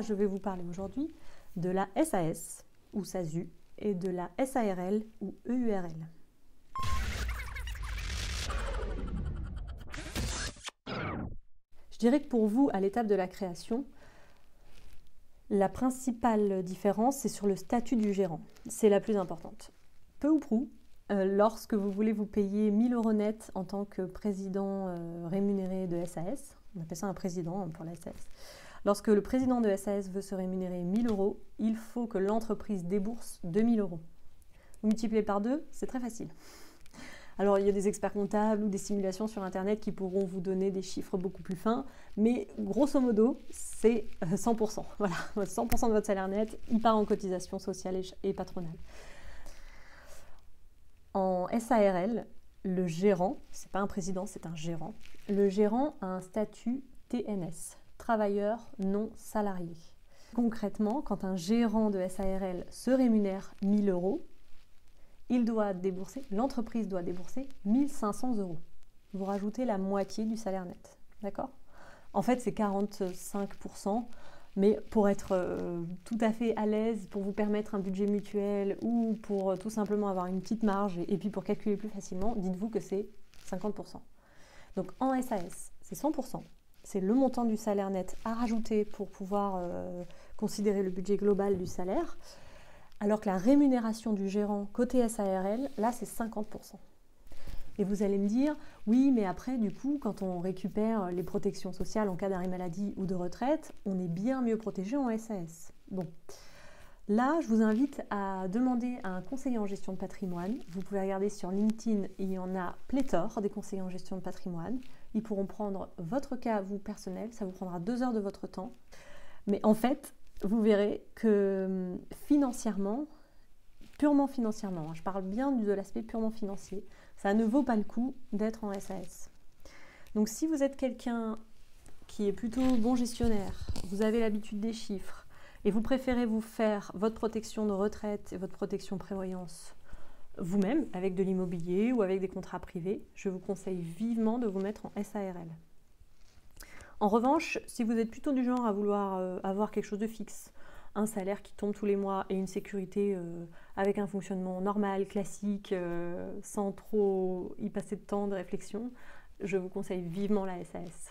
Je vais vous parler aujourd'hui de la SAS ou SASU et de la SARL ou EURL. Je dirais que pour vous, à l'étape de la création, la principale différence, c'est sur le statut du gérant. C'est la plus importante. Peu ou prou, euh, lorsque vous voulez vous payer 1000 euros net en tant que président euh, rémunéré de SAS, on appelle ça un président hein, pour la SAS, lorsque le président de SAS veut se rémunérer 1000 euros, il faut que l'entreprise débourse 2000 euros. Vous multipliez par deux, c'est très facile. Alors il y a des experts comptables ou des simulations sur Internet qui pourront vous donner des chiffres beaucoup plus fins, mais grosso modo, c'est 100%. Euh, voilà, 100% de votre salaire net, il part en cotisation sociale et patronale. En SARL, le gérant, c'est pas un président, c'est un gérant. Le gérant a un statut TNS, travailleur non salarié. Concrètement, quand un gérant de SARL se rémunère 1000 euros, il doit débourser, l'entreprise doit débourser 1500 euros. Vous rajoutez la moitié du salaire net. D'accord? En fait, c'est 45%. Mais pour être euh, tout à fait à l'aise, pour vous permettre un budget mutuel ou pour euh, tout simplement avoir une petite marge et, puis pour calculer plus facilement, dites-vous que c'est 50%. Donc en SAS, c'est 100%. C'est le montant du salaire net à rajouter pour pouvoir euh, considérer le budget global du salaire. Alors que la rémunération du gérant côté SARL, là c'est 50%. Et vous allez me dire, oui, mais après, du coup, quand on récupère les protections sociales en cas d'arrêt maladie ou de retraite, on est bien mieux protégé en SAS. Bon. Là, je vous invite à demander à un conseiller en gestion de patrimoine. Vous pouvez regarder sur LinkedIn, il y en a pléthore des conseillers en gestion de patrimoine. Ils pourront prendre votre cas, vous, personnel. Ça vous prendra deux heures de votre temps. Mais en fait, vous verrez que hum, financièrement, purement financièrement, hein, je parle bien de l'aspect purement financier, ça ne vaut pas le coup d'être en SAS. Donc si vous êtes quelqu'un qui est plutôt bon gestionnaire, vous avez l'habitude des chiffres et vous préférez vous faire votre protection de retraite et votre protection prévoyance vous-même avec de l'immobilier ou avec des contrats privés, je vous conseille vivement de vous mettre en SARL. En revanche, si vous êtes plutôt du genre à vouloir euh, avoir quelque chose de fixe, un salaire qui tombe tous les mois et une sécurité euh, avec un fonctionnement normal, classique, euh, sans trop y passer de temps de réflexion, je vous conseille vivement la SAS.